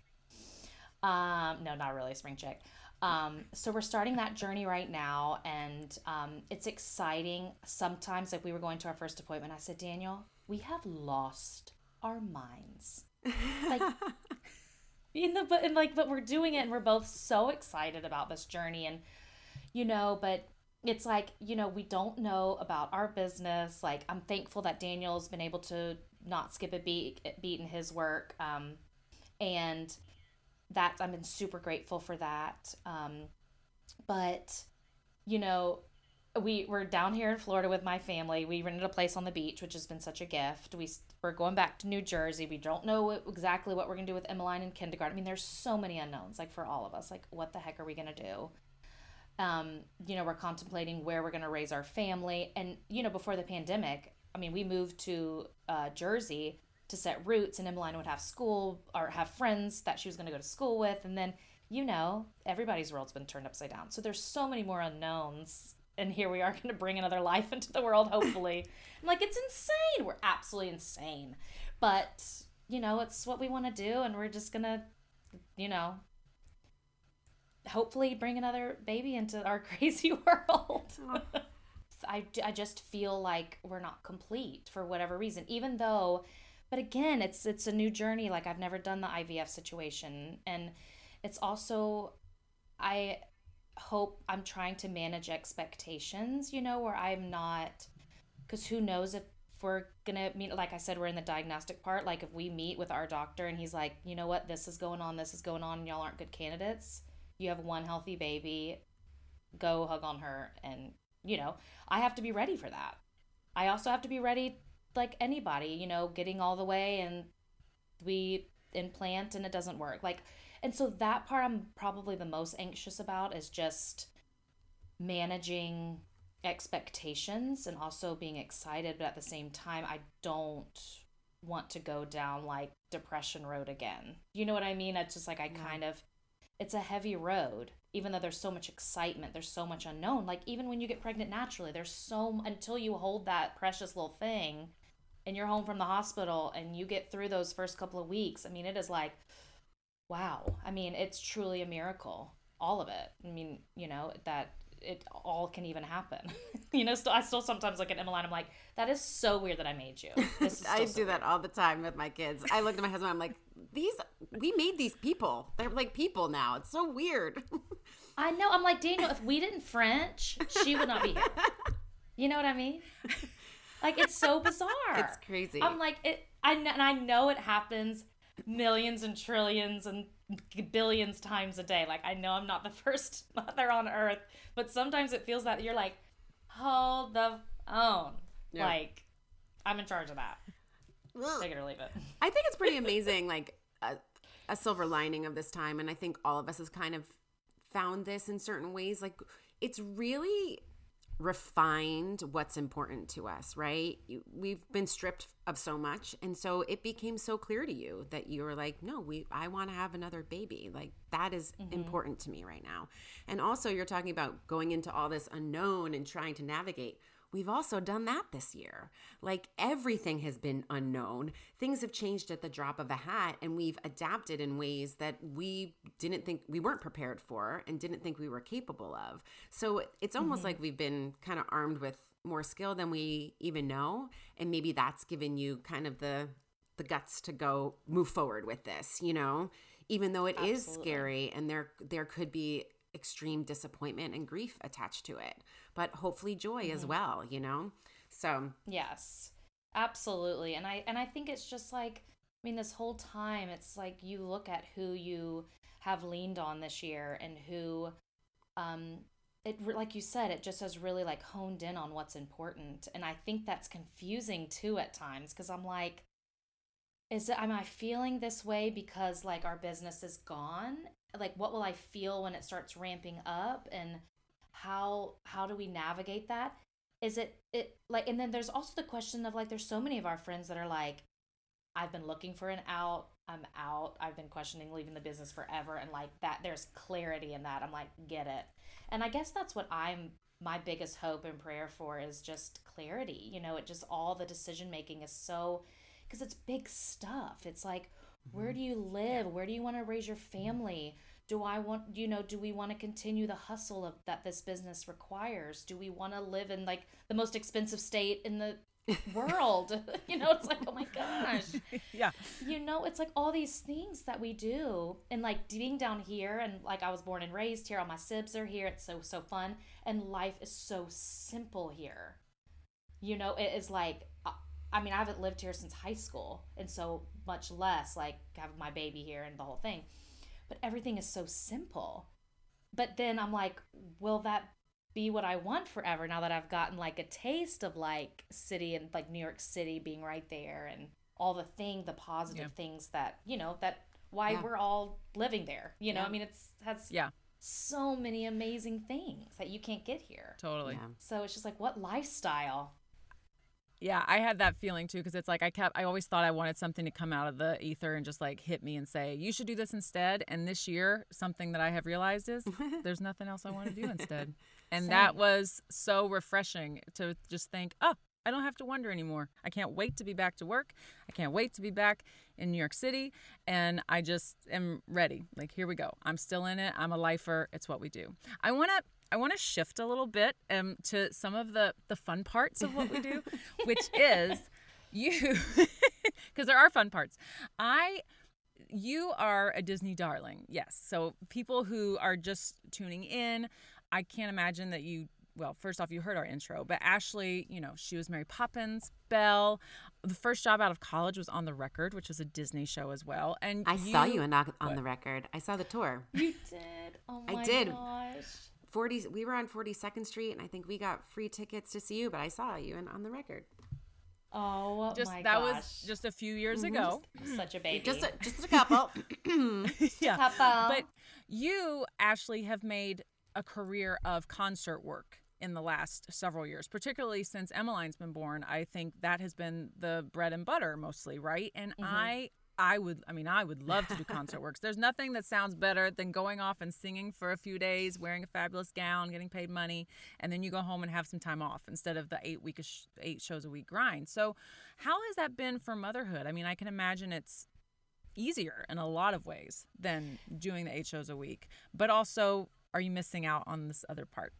Um, no, not really a spring chick. Um, so we're starting that journey right now, and um, it's exciting. Sometimes, like we were going to our first appointment, I said, Daniel, we have lost our minds. Like you know, but and like, but we're doing it, and we're both so excited about this journey, and you know, but it's like you know, we don't know about our business. Like, I'm thankful that Daniel's been able to not skip a beat beat in his work, um, and that's I've been super grateful for that. Um, but you know, we we're down here in Florida with my family. We rented a place on the beach, which has been such a gift. We we're going back to New Jersey. We don't know what, exactly what we're gonna do with Emmeline in kindergarten. I mean, there's so many unknowns. Like for all of us, like what the heck are we gonna do? Um, you know, we're contemplating where we're gonna raise our family. And you know, before the pandemic, I mean, we moved to uh, Jersey to set roots, and Emmeline would have school or have friends that she was gonna go to school with, and then you know, everybody's world's been turned upside down. So there's so many more unknowns and here we are going to bring another life into the world hopefully. I'm like it's insane. We're absolutely insane. But you know it's what we want to do and we're just going to you know hopefully bring another baby into our crazy world. I, I just feel like we're not complete for whatever reason even though but again it's it's a new journey. Like i've never done the ivf situation and it's also i hope I'm trying to manage expectations, you know, where I'm not, because who knows if we're gonna meet, like I said, we're in the diagnostic part. Like if we meet with our doctor and he's like, you know what, this is going on, this is going on, y'all aren't good candidates, you have one healthy baby, go hug on her. And, you know, I have to be ready for that. I also have to be ready, like anybody, you know, getting all the way and we implant and it doesn't work. Like, and so that part I'm probably the most anxious about is just managing expectations and also being excited, but at the same time, I don't want to go down like depression road again. You know what I mean? It's just like I yeah. kind of it's a heavy road even though there's so much excitement there's so much unknown like even when you get pregnant naturally there's so until you hold that precious little thing and you're home from the hospital and you get through those first couple of weeks i mean it is like wow. I mean, it's truly a miracle. All of it. I mean, you know, that it all can even happen. you know, still, I still sometimes look at Emily and I'm like, that is so weird that I made you. I so do that all the time with my kids. I look at my husband, I'm like, these, we made these people. They're like people now. It's so weird. I know. I'm like, Daniel, if we didn't French, she would not be here. You know what I mean? Like, it's so bizarre. It's crazy. I'm like, it, I, and I know it happens millions and trillions and billions times a day. Like I know I'm not the first mother on earth, but sometimes it feels that you're like, hold the phone. Yeah. Like I'm in charge of that. Take it or leave it. I think it's pretty amazing, like a, a silver lining of this time, and I think all of us has kind of found this in certain ways. Like it's really refined what's important to us, right? We've been stripped of so much, and so it became so clear to you that you were like, "No, we I want to have another baby. Like that is mm-hmm. important to me right now." And also you're talking about going into all this unknown and trying to navigate we've also done that this year. Like everything has been unknown. Things have changed at the drop of a hat, and we've adapted in ways that we didn't think we weren't prepared for and didn't think we were capable of. So it's almost mm-hmm. like we've been kind of armed with more skill than we even know. And maybe that's given you kind of the the guts to go move forward with this, you know? Even though it Absolutely. is scary and there there could be extreme disappointment and grief attached to it, but hopefully joy mm-hmm. as well, you know? So, yes. Absolutely. And I and I think it's just like I mean this whole time it's like you look at who you have leaned on this year and who um it like you said it just has really like honed in on what's important and i think that's confusing too at times because i'm like is it am i feeling this way because like our business is gone like what will i feel when it starts ramping up and how how do we navigate that? Is it it like and then there's also the question of like there's so many of our friends that are like i've been looking for an out i'm out i've been questioning leaving the business forever and like that there's clarity in that. I'm like get it. And i guess that's what i'm my biggest hope and prayer for is just clarity you know it just all the decision making is so because it's big stuff. It's like where mm-hmm. do you live? Where do you want to raise your family? Do I want, you know, do we want to continue the hustle of that this business requires? Do we want to live in like the most expensive state in the world. you know, it's like, oh my gosh. yeah. You know, it's like all these things that we do. And like being down here and like I was born and raised here, all my sibs are here. It's so, so fun. And life is so simple here. You know, it is like, I mean, I haven't lived here since high school. And so much less like have my baby here and the whole thing. But everything is so simple. But then I'm like, will that be what I want forever now that I've gotten like a taste of like city and like New York City being right there and all the thing, the positive Yeah. things that, you know, that why Yeah. we're all living there. You know, Yeah. I mean, it's has Yeah. so many amazing things that you can't get here. Totally. Yeah. So it's just like, what lifestyle? Yeah, I had that feeling too because it's like I kept, I always thought I wanted something to come out of the ether and just like hit me and say, you should do this instead. And this year, something that I have realized is there's nothing else I want to do instead. And that was so refreshing to just think, oh, I don't have to wonder anymore. I can't wait to be back to work. I can't wait to be back in New York City. And I just am ready. Like, here we go. I'm still in it. I'm a lifer. It's what we do. I want to. I want to shift a little bit um, to some of the, the fun parts of what we do, which is you, because there are fun parts. I you are a Disney darling. Yes. So people who are just tuning in, I can't imagine that you well, first off, you heard our intro, but Ashley, you know, she was Mary Poppins, Belle. The first job out of college was on the record, which was a Disney show as well. And I saw you in, on on the record. I saw the tour. You did. Oh I my did. gosh. 40 we were on 42nd Street and I think we got free tickets to see you, but I saw you and on the record. Oh just my that gosh. was just a few years mm-hmm. ago. such a baby. Just a, just a couple. yeah. Couple. But you, Ashley, have made a career of concert work in the last several years, particularly since Emmeline's been born. I think that has been the bread and butter mostly, right? And mm-hmm. I I would I mean I would love to do concert works. There's nothing that sounds better than going off and singing for a few days, wearing a fabulous gown, getting paid money, and then you go home and have some time off instead of the 8 week eight shows a week grind. So, how has that been for motherhood? I mean, I can imagine it's easier in a lot of ways than doing the eight shows a week. But also, are you missing out on this other part?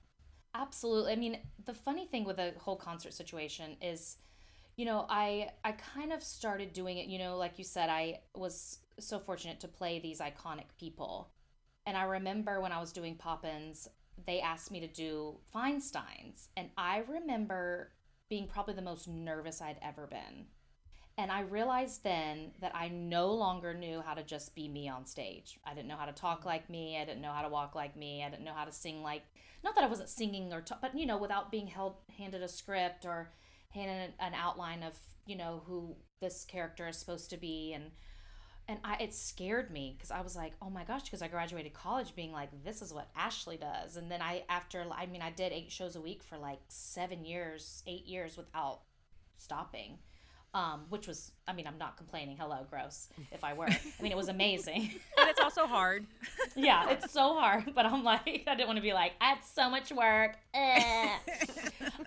Absolutely. I mean, the funny thing with the whole concert situation is, you know, I I kind of started doing it, you know, like you said, I was so fortunate to play these iconic people. And I remember when I was doing Poppins, they asked me to do Feinstein's, and I remember being probably the most nervous I'd ever been. And I realized then that I no longer knew how to just be me on stage. I didn't know how to talk like me. I didn't know how to walk like me. I didn't know how to sing like, not that I wasn't singing or, ta- but you know, without being held handed a script or handed an outline of, you know, who this character is supposed to be. And and I it scared me because I was like, oh my gosh, because I graduated college being like, this is what Ashley does. And then I after I mean I did eight shows a week for like seven years, eight years without stopping um, which was, I mean, I'm not complaining. Hello, gross. If I were, I mean, it was amazing. And it's also hard. yeah, it's so hard, but I'm like, I didn't want to be like, I had so much work. Eh.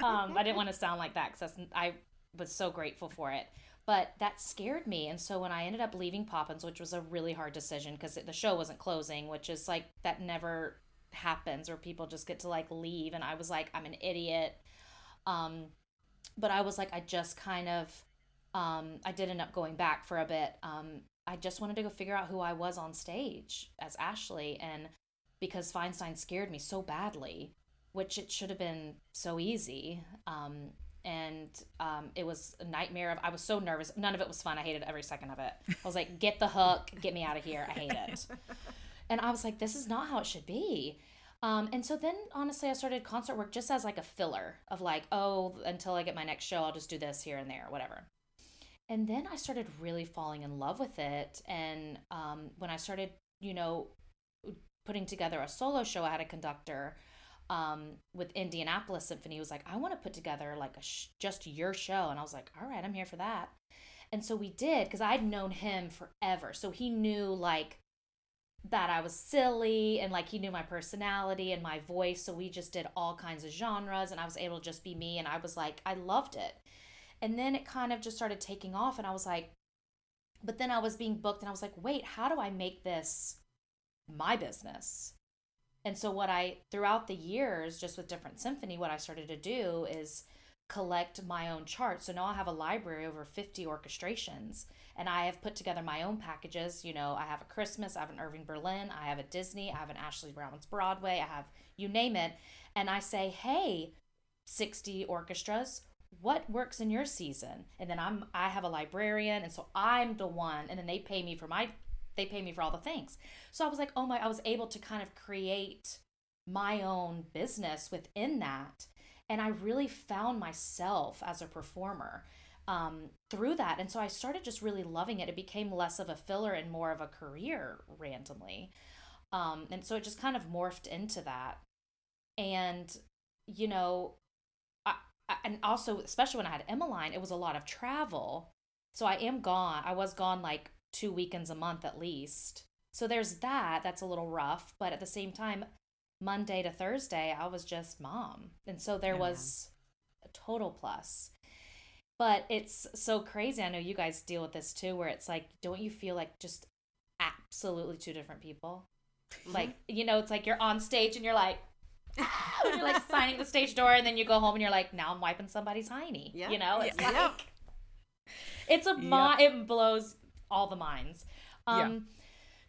um, I didn't want to sound like that because I was so grateful for it. But that scared me. And so when I ended up leaving Poppins, which was a really hard decision because the show wasn't closing, which is like, that never happens or people just get to like leave. And I was like, I'm an idiot. Um, but I was like, I just kind of, um, I did end up going back for a bit. Um, I just wanted to go figure out who I was on stage as Ashley, and because Feinstein scared me so badly, which it should have been so easy. Um, and um, it was a nightmare of I was so nervous. None of it was fun. I hated every second of it. I was like, get the hook, get me out of here. I hate it. and I was like, this is not how it should be. Um, and so then honestly, I started concert work just as like a filler of like, oh, until I get my next show, I'll just do this here and there, whatever. And then I started really falling in love with it. And um, when I started, you know, putting together a solo show, I had a conductor um, with Indianapolis Symphony was like, I want to put together like a sh- just your show. And I was like, all right, I'm here for that. And so we did because I'd known him forever. So he knew like that I was silly and like he knew my personality and my voice. So we just did all kinds of genres and I was able to just be me. And I was like, I loved it. And then it kind of just started taking off. And I was like, but then I was being booked and I was like, wait, how do I make this my business? And so, what I, throughout the years, just with different symphony, what I started to do is collect my own charts. So now I have a library over 50 orchestrations and I have put together my own packages. You know, I have a Christmas, I have an Irving Berlin, I have a Disney, I have an Ashley Brown's Broadway, I have you name it. And I say, hey, 60 orchestras, what works in your season? And then I'm I have a librarian and so I'm the one and then they pay me for my they pay me for all the things. So I was like, oh my, I was able to kind of create my own business within that. And I really found myself as a performer um, through that. And so I started just really loving it. It became less of a filler and more of a career randomly. Um, and so it just kind of morphed into that. And, you know, and also, especially when I had Emmeline, it was a lot of travel. So I am gone. I was gone like two weekends a month at least. So there's that. That's a little rough. But at the same time, Monday to Thursday, I was just mom. And so there yeah. was a total plus. But it's so crazy. I know you guys deal with this too, where it's like, don't you feel like just absolutely two different people? Mm-hmm. Like, you know, it's like you're on stage and you're like, you're like signing the stage door, and then you go home and you're like, now I'm wiping somebody's hiney. Yeah. You know, it's yeah. like, it's a, yeah. it blows all the minds. Um, yeah.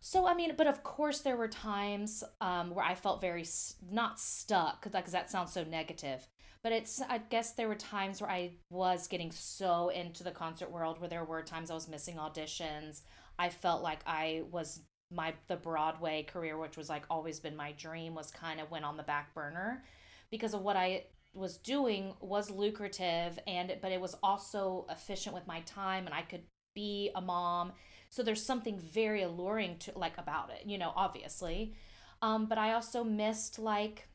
So, I mean, but of course, there were times um, where I felt very not stuck because that sounds so negative. But it's, I guess there were times where I was getting so into the concert world where there were times I was missing auditions. I felt like I was my the Broadway career, which was like always been my dream, was kind of went on the back burner because of what I was doing was lucrative and but it was also efficient with my time and I could be a mom. So there's something very alluring to like about it, you know, obviously. Um, but I also missed like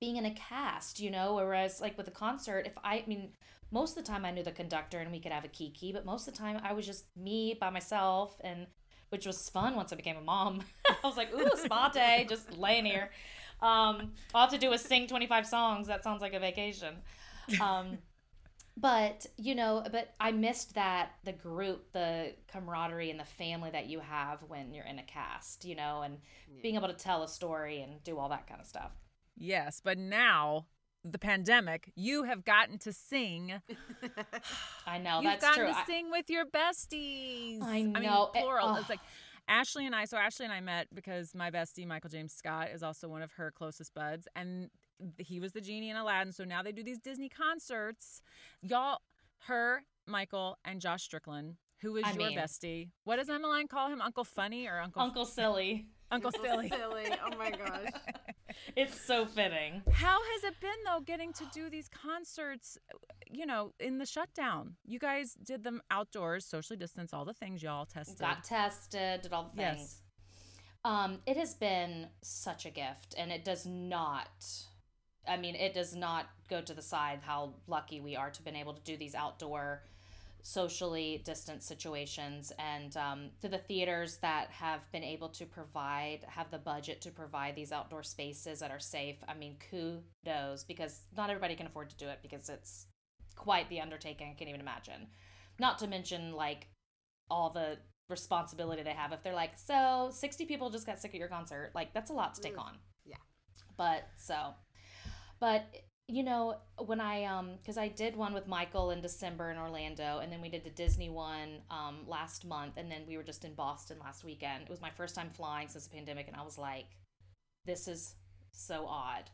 being in a cast, you know, whereas like with a concert, if I, I mean, most of the time I knew the conductor and we could have a kiki, but most of the time I was just me by myself and which was fun once I became a mom. I was like, ooh, spa day, just laying here. Um, all I have to do is sing 25 songs. That sounds like a vacation. Um, but you know but i missed that the group the camaraderie and the family that you have when you're in a cast you know and yeah. being able to tell a story and do all that kind of stuff yes but now the pandemic you have gotten to sing i know You've that's gotten true to sing with your besties i know I mean, plural it, it's like Ashley and I, so Ashley and I met because my bestie, Michael James Scott, is also one of her closest buds. And he was the genie in Aladdin. So now they do these Disney concerts. Y'all, her, Michael, and Josh Strickland, who is I your mean, bestie. What does Emmeline call him? Uncle Funny or Uncle Uncle Silly? Uncle Silly. Silly. Oh my gosh. it's so fitting. How has it been though getting to do these concerts, you know, in the shutdown? You guys did them outdoors, socially distanced, all the things y'all tested. Got tested, did all the things. Yes. Um, it has been such a gift and it does not I mean, it does not go to the side how lucky we are to have been able to do these outdoor, socially distant situations, and um, to the theaters that have been able to provide, have the budget to provide these outdoor spaces that are safe. I mean, kudos because not everybody can afford to do it because it's quite the undertaking. I can't even imagine. Not to mention like all the responsibility they have if they're like, so 60 people just got sick at your concert. Like, that's a lot to take on. Yeah. But so but you know, when I um because I did one with Michael in December in Orlando, and then we did the Disney one um last month, and then we were just in Boston last weekend. It was my first time flying since the pandemic, and I was like, this is so odd.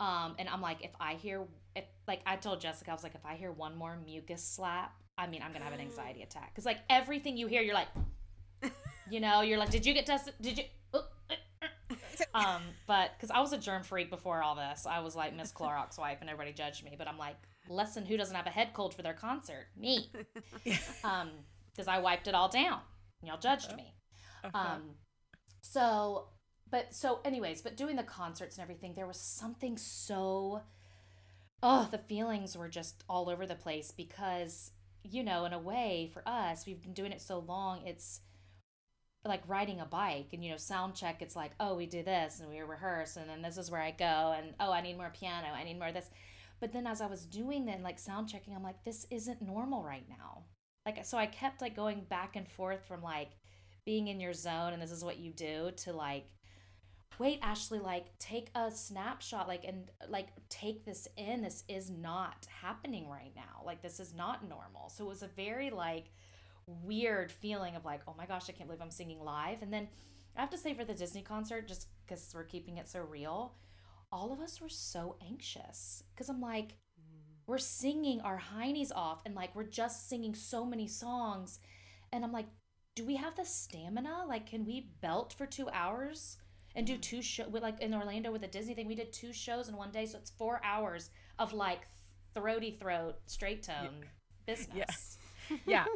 Um, and I'm like, if I hear, if like I told Jessica, I was like, if I hear one more mucus slap, I mean, I'm gonna have an anxiety attack because like everything you hear, you're like, you know, you're like, did you get tested? Did you? um, but because I was a germ freak before all this, I was like Miss Clorox wipe, and everybody judged me. But I'm like, lesson who doesn't have a head cold for their concert? Me, um, because I wiped it all down. And y'all judged uh-huh. me. Uh-huh. Um, so, but so, anyways, but doing the concerts and everything, there was something so. Oh, the feelings were just all over the place because, you know, in a way, for us, we've been doing it so long. It's like riding a bike and you know sound check it's like oh we do this and we rehearse and then this is where i go and oh i need more piano i need more of this but then as i was doing then like sound checking i'm like this isn't normal right now like so i kept like going back and forth from like being in your zone and this is what you do to like wait, Ashley, like take a snapshot, like, and like take this in. This is not happening right now. Like, this is not normal. So it was a very like weird feeling of like, oh my gosh, I can't believe I'm singing live. And then I have to say for the Disney concert, just because we're keeping it so real, all of us were so anxious because I'm like, mm. we're singing our heinies off and like we're just singing so many songs. And I'm like, do we have the stamina? Like, can we belt for two hours and do two shows? Like in Orlando with the Disney thing, we did two shows in one day. So it's four hours of like throaty throat, straight tone business. yeah,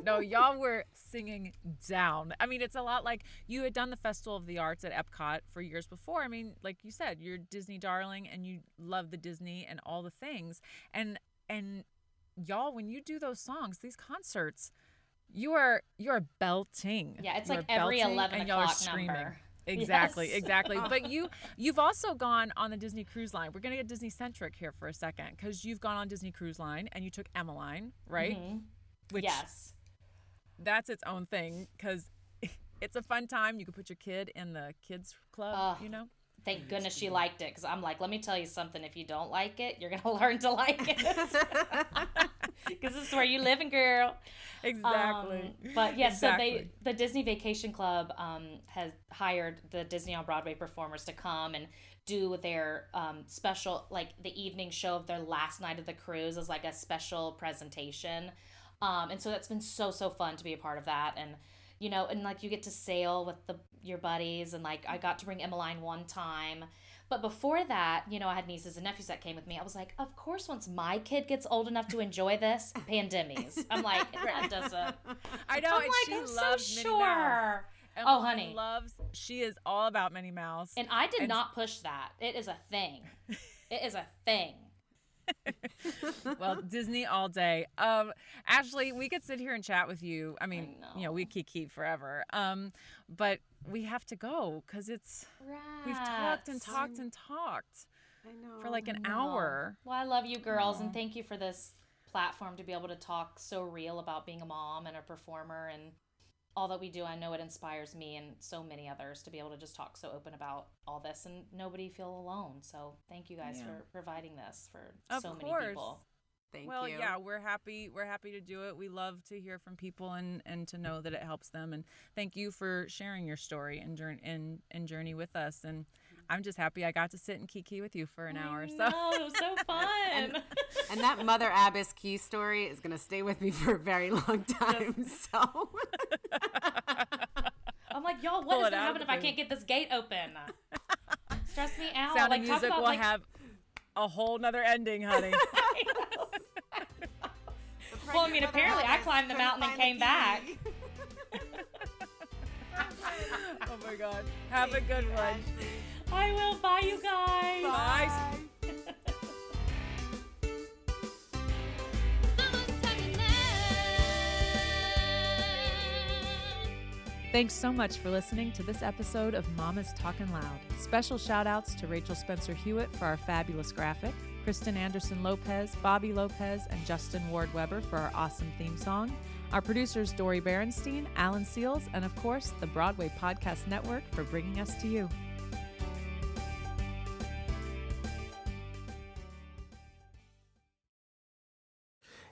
no, y'all were singing down. I mean, it's a lot like you had done the Festival of the Arts at Epcot for years before. I mean, like you said, you're Disney darling and you love the Disney and all the things. And and y'all, when you do those songs, these concerts, you are you are belting. Yeah, it's You like every 11 and y'all are screaming. number. Exactly, Yes. exactly. But you you've also gone on the Disney Cruise Line. We're gonna get Disney centric here for a second because you've gone on Disney Cruise Line and you took Emmeline, right? Mhm. Which yes. that's its own thing because it's a fun time. You can put your kid in the kids club, Ugh. you know. Thank goodness she liked it because I'm like, let me tell you something. If you don't like it, you're gonna learn to like it because this is where you living, girl. Exactly. Um, but yes, so they the Disney Vacation Club um, has hired the Disney on Broadway performers to come and do their um, special like the evening show of their last night of the cruise as like a special presentation. Um, and so that's been so so fun to be a part of that and you know and like you get to sail with the your buddies and like I got to bring Emmeline one time. But before that, you know, I had nieces and nephews that came with me. I was like, of course, once my kid gets old enough to enjoy this, pandemies. I'm like, that doesn't. I know, I'm like, she I'm so loves Minnie sure. Mouse. Oh, honey. loves. She is all about Minnie Mouse. And I did And- not push that. It is a thing. It is a thing. well, Disney all day. Um, Ashley, we could sit here and chat with you. I mean, you know, we could keep forever. Um, but we have to go because it's we've talked and talked and talked I know. for like an hour. Well, I love you girls and thank you for this platform to be able to talk so real about being a mom and a performer and all that we do. I know it inspires me and so many others to be able to just talk so open about all this and nobody feel alone. So thank you guys Yeah. for providing this for Of so course. many people. Thank well, you. yeah, we're happy. We're happy to do it. We love to hear from people and and to know that it helps them. And thank you for sharing your story and journey and, and journey with us. And I'm just happy I got to sit and kiki with you for an hour. I So know, it was so fun. And that Mother Abbess key story is going to stay with me for a very long time. So, I'm like, y'all, Pull what is gonna happen if I can't get this gate open? Stress me out. Sound like Music about will like have a whole nother ending, honey. Well, I mean, apparently I climbed the mountain and came back. oh my God. Have a good one. I will. Bye, you guys. Bye. Thanks so much for listening to this episode of Mamas Talkin' Loud. Special shout outs to Rachel Spencer Hewitt for our fabulous graphic, Kristen Anderson Lopez, Bobby Lopez, and Justin Ward Weber for our awesome theme song. Our producers, Dori Berinstein, Alan Seales, and of course, the Broadway Podcast Network for bringing us to you.